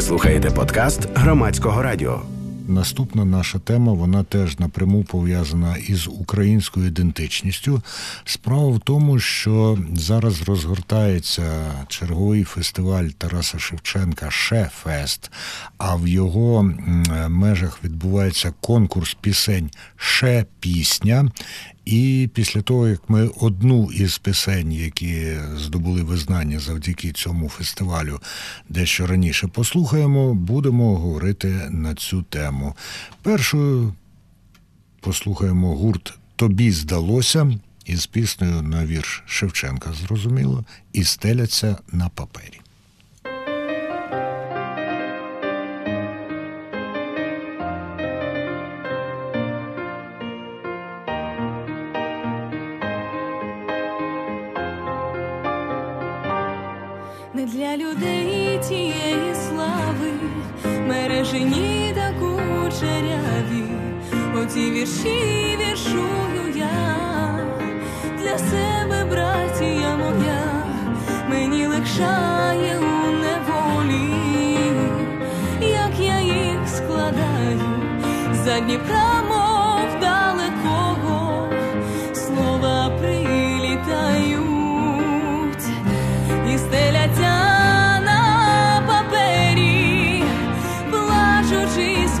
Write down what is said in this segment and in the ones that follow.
Ви слухаєте подкаст громадського радіо. Наступна наша тема вона теж напряму пов'язана із українською ідентичністю. Справа в тому, що зараз розгортається черговий фестиваль Тараса Шевченка Шефест, а в його межах відбувається конкурс пісень Ше пісня. І після того, як ми одну із пісень, які здобули визнання завдяки цьому фестивалю, дещо раніше послухаємо, будемо говорити на цю тему. Першою послухаємо гурт Тобі здалося із піснею на вірш Шевченка, зрозуміло, і стеляться на папері. Для людей тієї слави, мережені та кучеряві, оці вірші віршую я. Для себе, братія моя, мені легшає у неволі, як я їх складаю за Дніпра,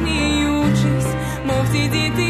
miúdes, mortos e de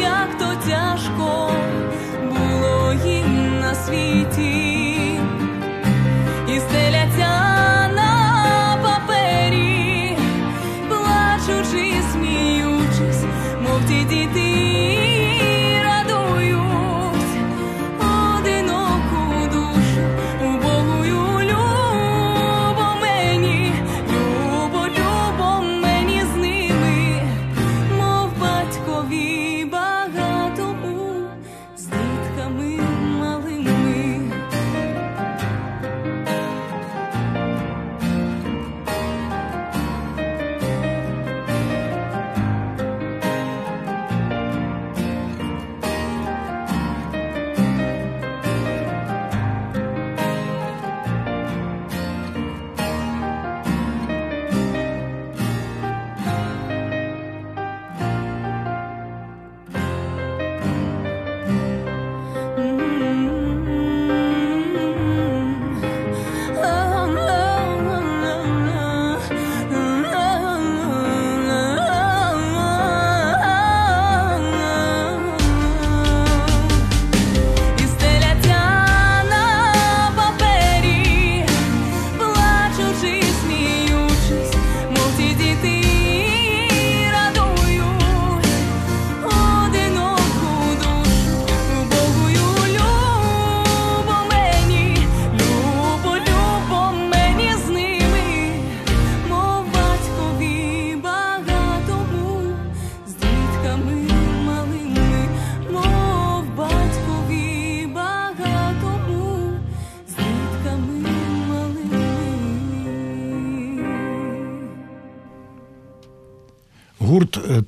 як то тяжко було їм на світі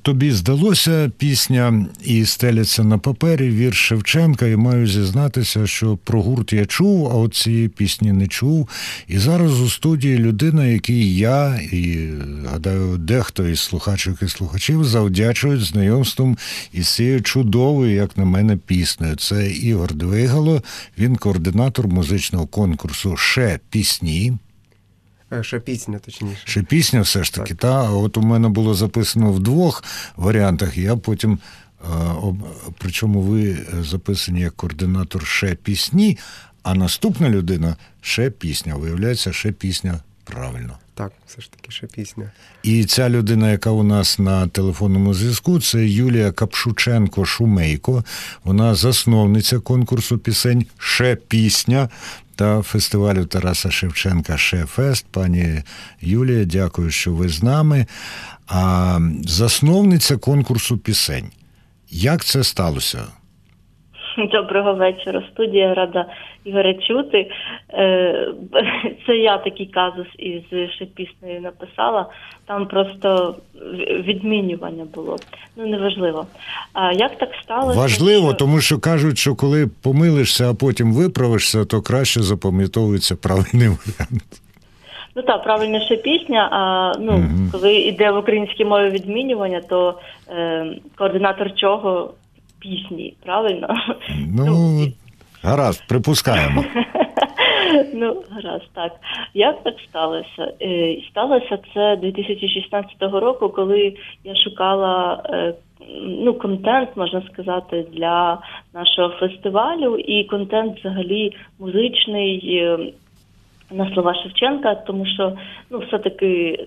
тобі здалося пісня і стеляться на папері вірш Шевченка. І маю зізнатися, що про гурт я чув, а от цієї пісні не чув. І зараз у студії людина, якій я і гадаю, дехто із слухачок і слухачів завдячують знайомством із цією чудовою, як на мене, піснею. Це Ігор Двигало, він координатор музичного конкурсу Ше пісні. Е, Ще пісня, точніше. Ще пісня все ж таки, та от у мене було записано в двох варіантах. Я потім, е, причому ви записані як координатор ще пісні, а наступна людина ще пісня. Виявляється, ще пісня правильно. так, все ж таки ще пісня. І ця людина, яка у нас на телефонному зв'язку, це Юлія Капшученко Шумейко. Вона засновниця конкурсу пісень Ще пісня та фестивалю Тараса Шевченка Шефест. Пані Юлія, дякую, що ви з нами. А засновниця конкурсу пісень. Як це сталося? Доброго вечора. Студія рада Ігоря чути. Е, Це я такий казус із ще піснею написала. Там просто відмінювання було. Ну неважливо. А як так сталося? Важливо, що- тому що кажуть, що коли помилишся, а потім виправишся, то краще запам'ятовується правильний варіант. Ну так, правильно, ще пісня. А ну Мгм. коли йде в українській мові відмінювання, то е, координатор чого пісні, правильно? Ну, гаразд, припускаємо. Ну, гаразд, так. Як так сталося? Е, Сталося це 2016 року, коли я шукала е, ну, контент, можна сказати, для нашого фестивалю, і контент взагалі музичний е, на слова Шевченка, тому що ну, все-таки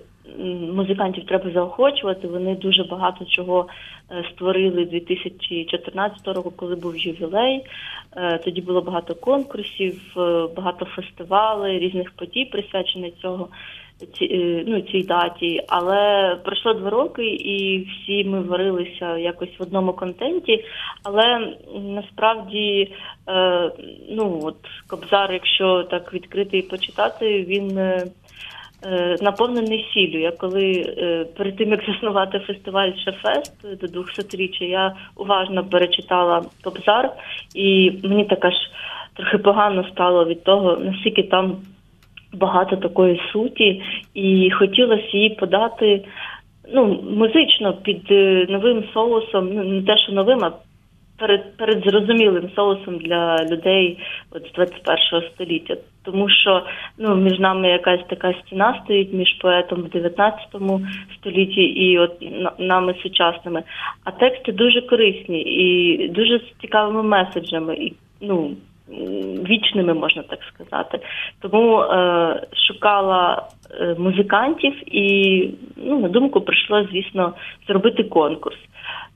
музикантів треба заохочувати. Вони дуже багато чого е, створили 2014 року, коли був ювілей. Е, Тоді було багато конкурсів, е, багато фестивалей, різних подій присвячених цього. ці- Ну, цій даті, але пройшло два роки, і всі ми варилися якось в одному контенті. Але насправді, е, ну от Кобзар, якщо так відкрити і почитати, він наповнений сіллю. Я коли е, перед тим як заснувати фестиваль Шефест до 200-річчя, я уважно перечитала Кобзар, і мені така ж трохи погано стало від того, наскільки там багато такої суті, і хотілося її подати ну, музично під е, новим соусом, ну не те, що новим, а перед, перед зрозумілим соусом для людей от з 21 століття. Тому що ну, між нами якась така стіна стоїть між поетом в 19 столітті і от на- нами сучасними. А тексти дуже корисні і дуже з цікавими меседжами. І, ну, вічними, можна так сказати. Тому е, шукала е, музикантів і ну, на думку прийшло, звісно, зробити конкурс.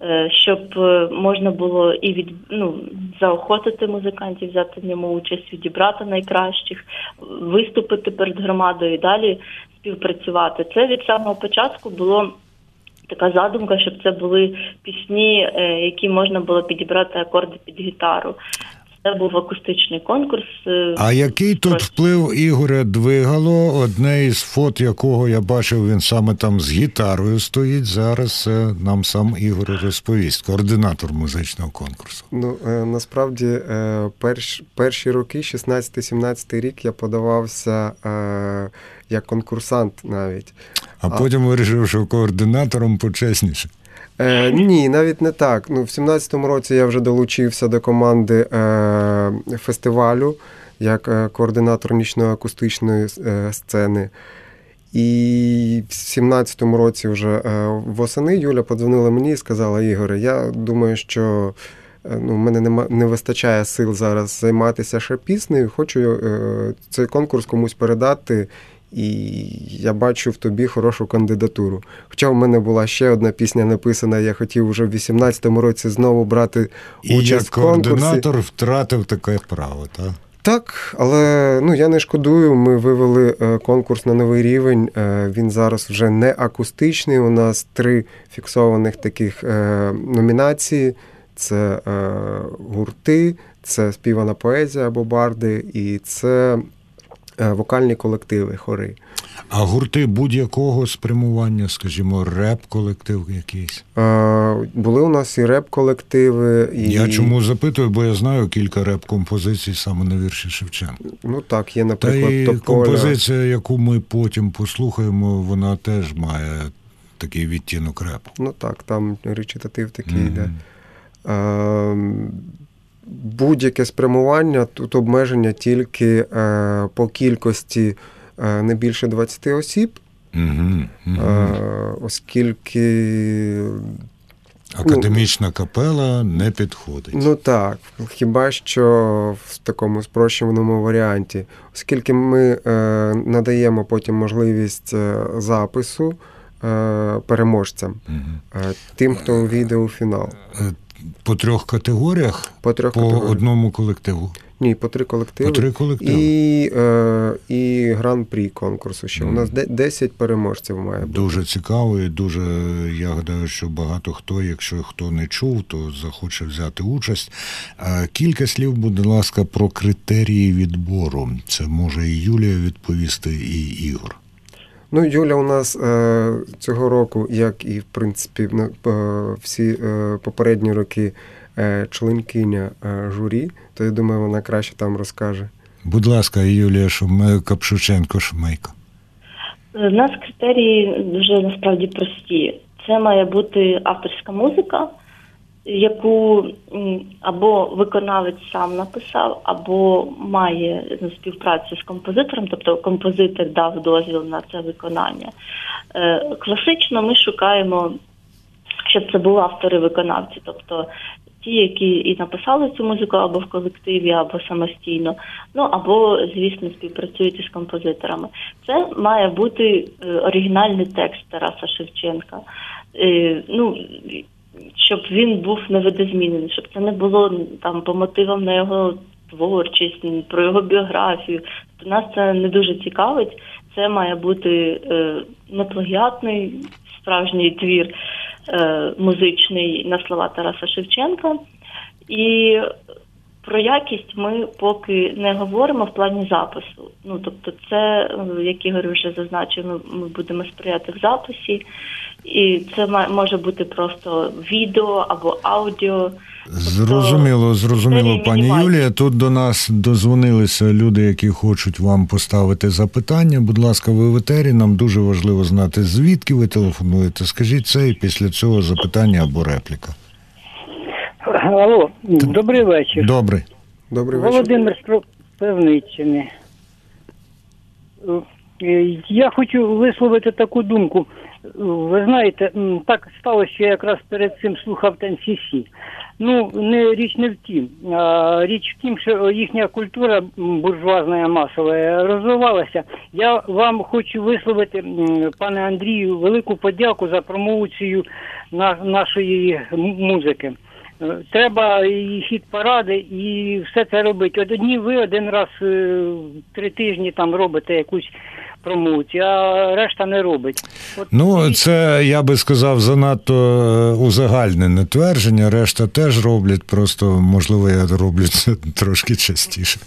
е, Щоб е, можна було і від ну заохотити музикантів, взяти в ньому участь, відібрати найкращих, виступити перед громадою і далі співпрацювати. Це від самого початку було така задумка, щоб це були пісні, е, які можна було підібрати акорди під гітару. Це був акустичний конкурс. е, А який тут вплив Ігоря Двигало? Одне із фот, якого я бачив, він саме там з гітарою стоїть. Зараз е, нам сам Ігор розповість, координатор музичного конкурсу. Ну, е, насправді, е, перш, перші роки, 16-17 рік, я подавався е, як конкурсант навіть. А, А- потім вирішив, що координатором почесніше. Е, ні, навіть не так. Ну, в 17-му році я вже долучився до команди е, фестивалю як е, координатор нічної акустичної е, сцени. І в 17-му році вже е, восени Юля подзвонила мені і сказала: Ігоре, я думаю, що е, ну, мене нема, не вистачає сил зараз займатися ще піснею. Хочу е, цей конкурс комусь передати. І я бачу в тобі хорошу кандидатуру. Хоча в мене була ще одна пісня написана, я хотів уже в 18-му році знову брати І як участь в конкурсі. координатор втратив таке право, так? Так, але ну я не шкодую. Ми вивели е, конкурс на новий рівень. Е, він зараз вже не акустичний. У нас три фіксованих таких е, номінації: це гурти, це співана поезія або барди, і це вокальні колективи, хори. А гурти будь-якого спрямування, скажімо, реп-колектив якийсь. Е, були у нас і реп-колективи, і Я чому запитую, бо я знаю кілька реп-композицій саме на вірші Шевченка. ну так, є, Та наприклад, і Тополя. композиція, яку ми потім послухаємо, вона теж має такий відтінок репу. Ну так, там речитатив такий йде. Е, Будь-яке спрямування, тут обмеження тільки е, по кількості е, не більше 20 осіб, Угу, е, оскільки Академічна капела не підходить. Ну так, хіба що в такому спрощеному варіанті, оскільки ми е, надаємо потім можливість запису е, переможцям, е, тим, хто увійде у фінал. По трьох категоріях, По трьох по категоріях. одному колективу. Ні, по три колективи. По три колективи. І, е, і гран-прі конкурсу ще. У нас Мгм. 10 переможців має бути. Дуже цікаво і дуже, я гадаю, що багато хто, якщо хто не чув, то захоче взяти участь. Е, Кілька слів, будь ласка, про критерії відбору. Це може і Юлія відповісти, і Ігор. Ну, Юля у нас е, цього року, як і в принципі на- е, всі е, попередні роки, е, членкиня е, журі, то я думаю, вона краще там розкаже. Будь ласка, Юлія Шуме, Капшученко Шумейко. У нас критерії дуже насправді прості. Це має бути авторська музика, яку або виконавець сам написав, або має ну, співпрацю з композитором, тобто композитор дав дозвіл на це виконання. Е, Класично ми шукаємо, щоб це були автори-виконавці, тобто ті, які і написали цю музику або в колективі, або самостійно, ну або, звісно, співпрацюють із композиторами. Це має бути е, оригінальний текст Тараса Шевченка. Е, Ну, щоб він був невидозмінений, щоб це не було там по мотивам на його творчість, про його біографію. Тобто нас це не дуже цікавить. Це має бути е, неплагіатний справжній твір е, музичний на слова Тараса Шевченка. І про якість ми поки не говоримо в плані запису. Ну тобто, це, е, як Ігор вже зазначив, ми, ми будемо сприяти в записі, і це може бути просто відео або аудіо. Зрозуміло, зрозуміло, пані. Юлія. Тут до нас дозвонилися люди, які хочуть вам поставити запитання. Будь ласка, ви в етері. Нам дуже важливо знати, звідки ви телефонуєте. Скажіть це, і після цього запитання або репліка. Алло, добрий вечір. Добре. Добрий вечір. Володимир з Певниччини. Е, Я хочу висловити таку думку. Е, Ви знаєте, так сталося, що я якраз перед цим слухав Тенсісі. Ну, не річ не в тім. А річ в тім, що їхня культура буржуазна масова розвивалася. Я вам хочу висловити, пане Андрію, велику подяку за промоцію на, нашої музики. Е, Треба і хід паради, і все це робити. От одні ви один раз е, три тижні там робите якусь промоцію, а решта не робить. От Ну, це я би сказав занадто е, узагальнене твердження. Решта теж роблять, просто можливо, я роблю це трошки частіше.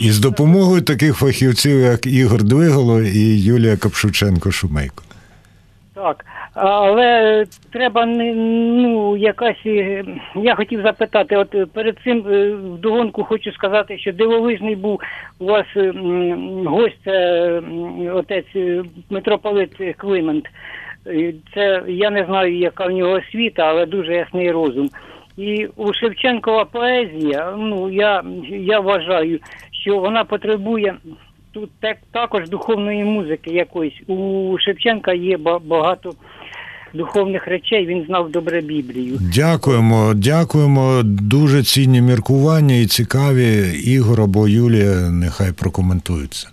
І з допомогою таких фахівців, як Ігор Двигало і Юлія Капшученко-Шумейко. Так, але треба не ну якась. е, Я хотів запитати, от е, перед цим е, вдогонку хочу сказати, що дивовижний був у вас гость, отець митрополит Климент. Це я не знаю, яка в нього освіта, але дуже ясний розум. І у Шевченкова поезія, ну я, я вважаю, що вона потребує тут так, також духовної музики якоїсь. У Шевченка є ба- багато духовних речей, він знав добре Біблію. Дякуємо, дякуємо. Дуже цінні міркування і цікаві. Ігор або Юлія нехай прокоментуються.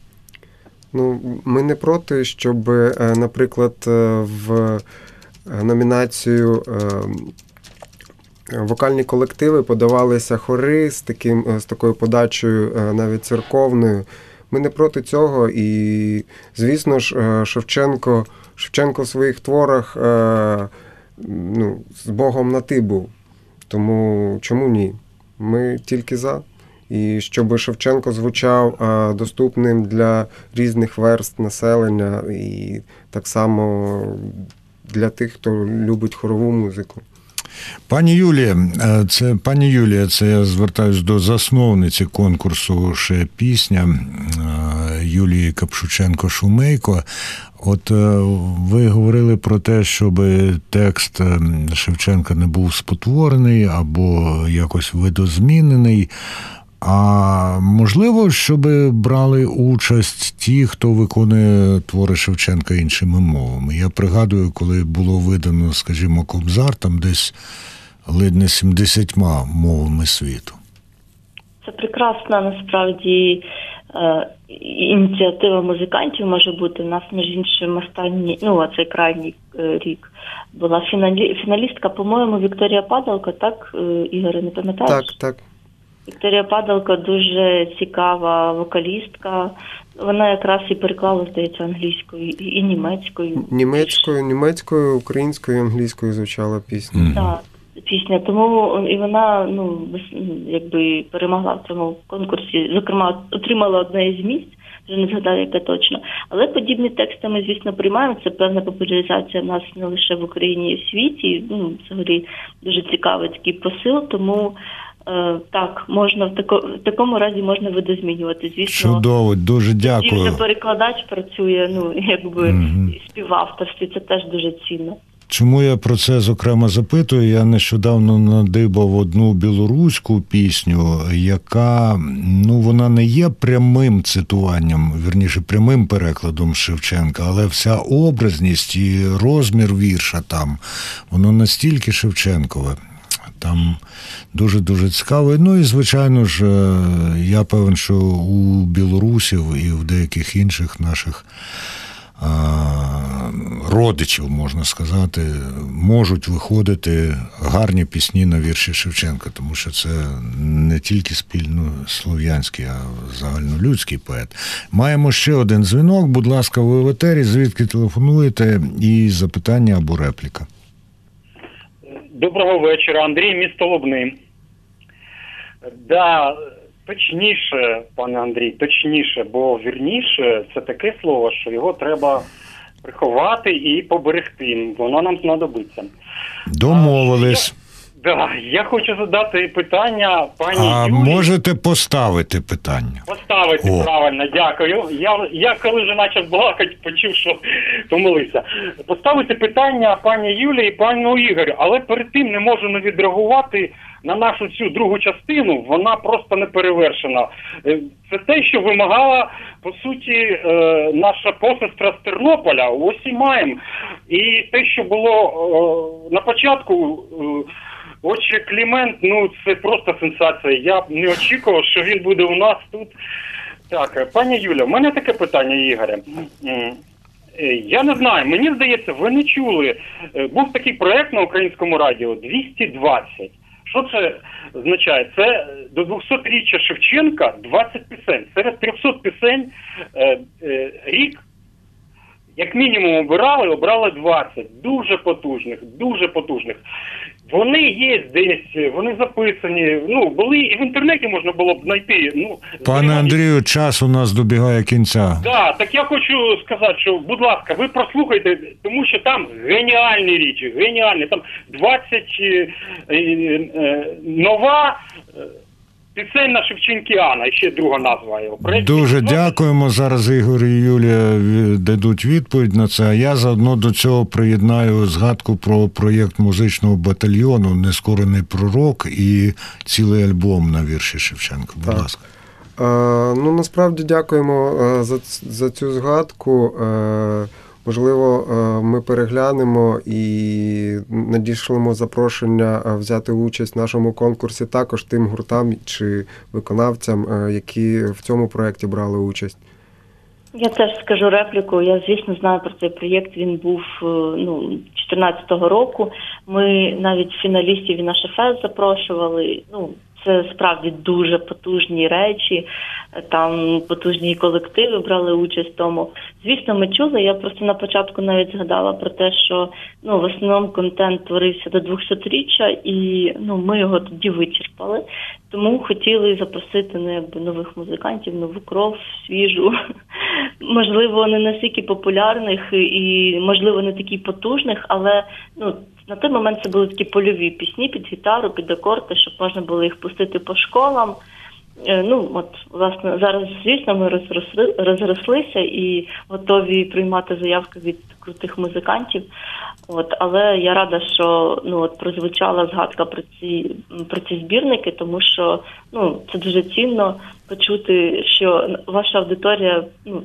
Ну, ми не проти, щоб, е, наприклад, е, в е, номінацію вокальні колективи подавалися хори з таким з такою подачею навіть церковною. Ми не проти цього. І, звісно ж, Шевченко, Шевченко в своїх творах е, ну, з Богом на ти був. Тому чому ні? Ми тільки за. І щоб Шевченко звучав е, доступним для різних верст населення, і так само для тих, хто любить хорову музику. Пані Юлія, е, це пані Юлія, це я звертаюсь до засновниці конкурсу ще пісня е, Юлії Капшученко-Шумейко. От е, ви говорили про те, щоб текст е, Шевченка не був спотворений або якось видозмінений. А можливо, щоб брали участь ті, хто виконує твори Шевченка іншими мовами. Я пригадую, коли було видано, скажімо, Кобзар, там десь ледь не 70 мовами світу. Це прекрасна насправді е, ініціатива музикантів може бути. У нас, між іншим, останній, ну, а цей крайній е, рік була фіналі, фіналістка, по-моєму, Вікторія Падалко, так, е, Ігоре, не пам'ятаєш? Так, так. Вікторія Падалко дуже цікава вокалістка. Вона якраз і переклала, здається, англійською і, і німецькою. Німецькою, німецькою, українською, англійською звучала пісня. Мгм. Так, пісня. Тому і вона ну ну, якби перемогла в цьому конкурсі. Зокрема, отримала одне із місць. Вже не згадаю, яке точно. Але подібні тексти ми, звісно, приймаємо. Це певна популяризація в нас не лише в Україні, і в світі. Ну, взагалі дуже цікавий такий посил. Тому е, так, можна в, тако, в такому разі можна видозмінювати. Звісно, Чудово, дуже і вже перекладач працює, ну якби в співавторстві. Це теж дуже цінно. Чому я про це зокрема запитую? Я нещодавно надибав одну білоруську пісню, яка ну вона не є прямим цитуванням, вірніше прямим перекладом Шевченка, але вся образність і розмір вірша там, воно настільки Шевченкове. Там дуже дуже цікаво. Ну і звичайно ж, е, я певен, що у білорусів і в деяких інших наших родичів, можна сказати, можуть виходити гарні пісні на вірші Шевченка, тому що це не тільки спільно слов'янський, а загальнолюдський поет. Маємо ще один дзвінок. Будь ласка, ви в етері, звідки телефонуєте, і запитання або репліка. Доброго вечора, Андрій, місто Лубни. Да, точніше, пане Андрій, точніше, бо вірніше це таке слово, що його треба приховати і поберегти. Воно нам знадобиться. Домовились. Да, я хочу задати питання пані А Юлі. можете поставити питання? Поставити О. правильно, дякую. Я, я коли вже почав балакати, почув, що помилився. Поставити питання пані Юлії і пану Ігорю, але перед тим не можу не відреагувати на нашу цю другу частину. Вона просто не перевершена. Е, Це те, що вимагала по суті е, наша посестра з Тернополя. Ось і маємо. І те, що було е, на початку. Отже, Клімент, ну це просто сенсація. Я не очікував, що він буде у нас тут. Так, пані Юля, в мене таке питання, Ігоре. Я не знаю, мені здається, ви не чули. Був такий проект на українському радіо 220. Що це означає? Це до 200-річчя Шевченка 20 пісень. Серед 300 пісень е, е, рік як мінімум обирали, обрали 20. Дуже потужних, дуже потужних. Вони є десь, вони записані. Ну, були і в інтернеті можна було б знайти. Ну, Пане. Андрію, час у нас добігає кінця. Да, так я хочу сказати, що, будь ласка, ви прослухайте, тому що там геніальні річі, геніальні. Там 20 е, е, е, нова пісень Шевченкіана, і ще друга назва його. Дуже «Ну, дякуємо. Зараз Ігор і Юлія дадуть відповідь на це. А я заодно до цього приєднаю згадку про проєкт музичного батальйону Нескорений пророк і цілий альбом на вірші Шевченка. Будь Так. ласка. Е, ну, насправді дякуємо е, за, за цю згадку. Е, можливо, е, ми переглянемо і надішлемо запрошення е, взяти участь в нашому конкурсі також тим гуртам чи виконавцям, е, які в цьому проєкті брали участь. Я теж скажу репліку. Я звісно знаю про цей проєкт. Він був ну 14-го року. Ми навіть фіналістів і на шефес запрошували. Ну це справді дуже потужні речі. Там потужні колективи брали участь в тому. Звісно, ми чули. Я просто на початку навіть згадала про те, що ну в основному контент творився до 200-річчя, і ну ми його тоді вичерпали. Тому хотіли запросити ну, якби, нових музикантів, нову кров, свіжу, можливо, не настільки популярних і, можливо, не такі потужних, але ну, на той момент це були такі польові пісні під гітару, під акорди, щоб можна було їх пустити по школам. Е, Ну, от, власне, зараз, звісно, ми розросли, розрослися і готові приймати заявки від крутих музикантів. От, але я рада, що ну, от, прозвучала згадка про ці, про ці збірники, тому що ну, це дуже цінно почути, що ваша аудиторія ну,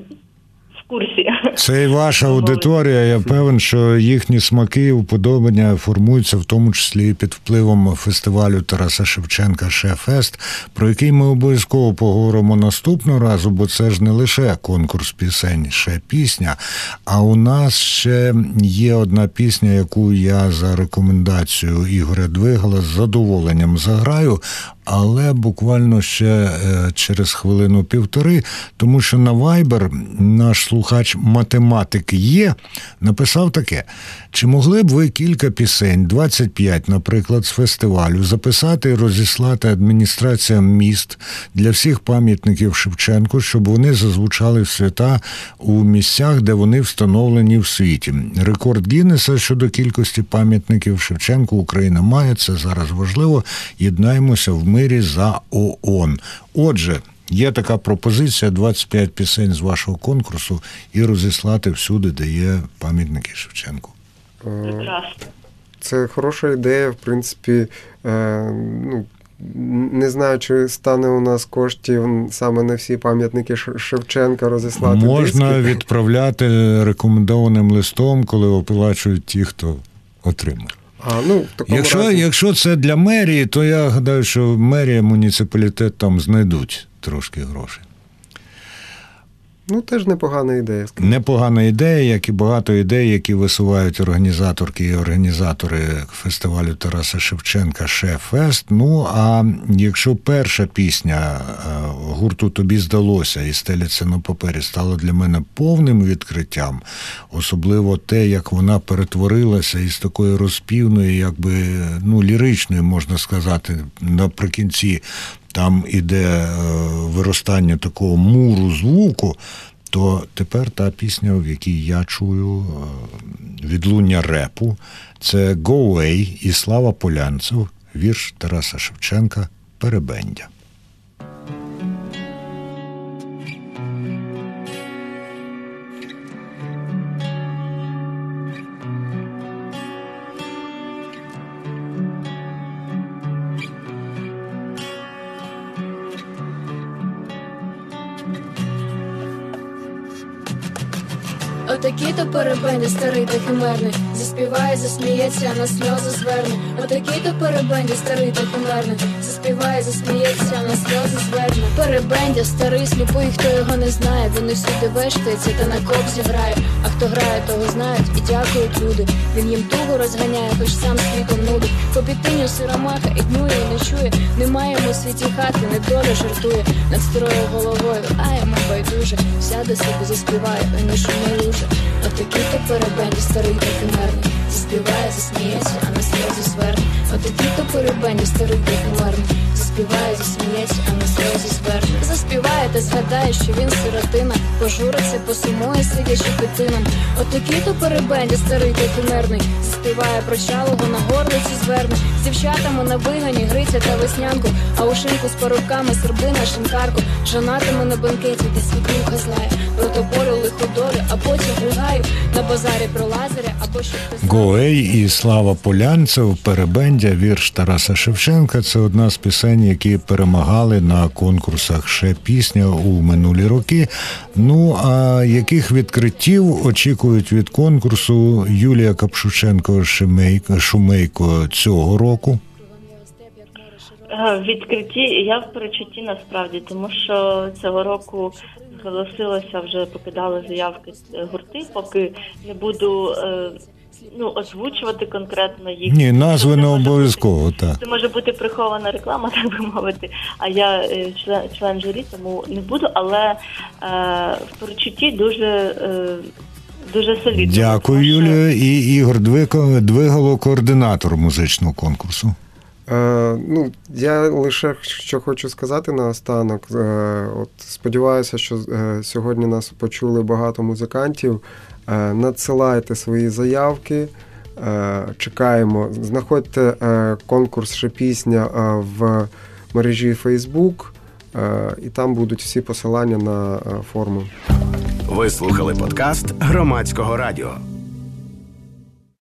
в курсі. Це і ваша аудиторія. Я певен, що їхні смаки і уподобання формуються в тому числі під впливом фестивалю Тараса Шевченка Шефест, про який ми обов'язково поговоримо наступного разу, бо це ж не лише конкурс пісень, ще пісня. А у нас ще є одна пісня, яку я за рекомендацією Ігоря Двигала з задоволенням заграю. Але буквально ще е, через хвилину-півтори, тому що на Viber наш слухач математик є, написав таке: чи могли б ви кілька пісень, 25, наприклад, з фестивалю, записати і розіслати адміністраціям міст для всіх пам'ятників Шевченку, щоб вони зазвучали в свята у місцях, де вони встановлені в світі? Рекорд Гіннеса щодо кількості пам'ятників Шевченку Україна має це зараз важливо. Єднаємося в мирі за ООН. Отже. Є така пропозиція 25 пісень з вашого конкурсу і розіслати всюди, де є пам'ятники Шевченку. Прекрасно. Це хороша ідея, в принципі. Е, ну, не знаю, чи стане у нас коштів саме на всі пам'ятники Шевченка розіслати. Можна диски. відправляти рекомендованим листом, коли оплачують ті, хто отримав. А, ну, в такому Якщо, разі, якщо це для мерії, то я гадаю, що мерія, муніципалітет там знайдуть трошки грошей. Ну теж непогана ідея. скажімо. Непогана ідея, як і багато ідей, які висувають організаторки і організатори фестивалю Тараса Шевченка Шефест. Ну а якщо перша пісня е, гурту Тобі здалося і стеляться на папері стала для мене повним відкриттям, особливо те, як вона перетворилася із такої розпівної, якби ну ліричної, можна сказати, наприкінці. Там іде е, виростання такого муру звуку, то тепер та пісня, в якій я чую е, відлуння репу, це «Go Away» і Слава Полянцев, вірш Тараса Шевченка Перебендя. Отакі то перебенді, старий та химерний. Заспіває, засміється, на сльози зверне. Отакі то перебенді, старий та химерний. Заспіває, засміється, на сльози зверне. Перебендя, старий, сліпий, хто його не знає. Він не всюди вештається та на кобзі грає А хто грає, того знають і дякують люди. Він їм тугу розганяє, хоч сам світом нудить. По підтиню сиромаха і днює, і не чує. Немає йому світі хати, недоля жартує. Над старою головою, а йому байдуже. Сяде собі, заспіває, ой не шуми луже отакий то перебенді, старий та химерний Заспіває, засміється, а на сльози зверне Отакі то перебенді, старий та химерний Заспіває, засміється, а на сльози зверне. Заспіває та згадає, що він сиротина. Пожуриться, посумує, сидячи пітином Отакі то перебенді, старий та химерний Заспіває про чалого на горлиці зверне. З дівчатами на вигані, гриця та веснянку. А у шинку з парубками сербина, шинкарку. Жонатиме на банкеті, де свікруха злає Про тополю лиходолю, а потім гугаю На базарі про лазаря, або що хтось Гоей і Слава Полянцев, Перебендя, вірш Тараса Шевченка це одна з пісень, які перемагали на конкурсах ще пісня у минулі роки. Ну а яких відкриттів очікують від конкурсу Юлія Капшученко Шумейко, цього року? Е, Відкриті я в перечутті насправді, тому що цього року зголосилося вже покидали заявки е, гурти, поки не буду е, ну озвучувати конкретно їх. Ні, назви не обов'язково, бути- так. Це може бути прихована реклама, так би мовити. А я е, член, член журі, тому не буду, але е, в перечутті дуже. Е, Дуже солідно. Дякую, Тому що- Юлія. І Ігор Двигало, координатор музичного конкурсу. Е, ну, я лише що хочу сказати наостанок. Е, от сподіваюся, що е, сьогодні нас почули багато музикантів. Е, надсилайте свої заявки. Е, чекаємо. Знаходьте е, конкурс «Ще пісня» в мережі Facebook І там будуть всі посилання на форму. Ви слухали подкаст громадського радіо.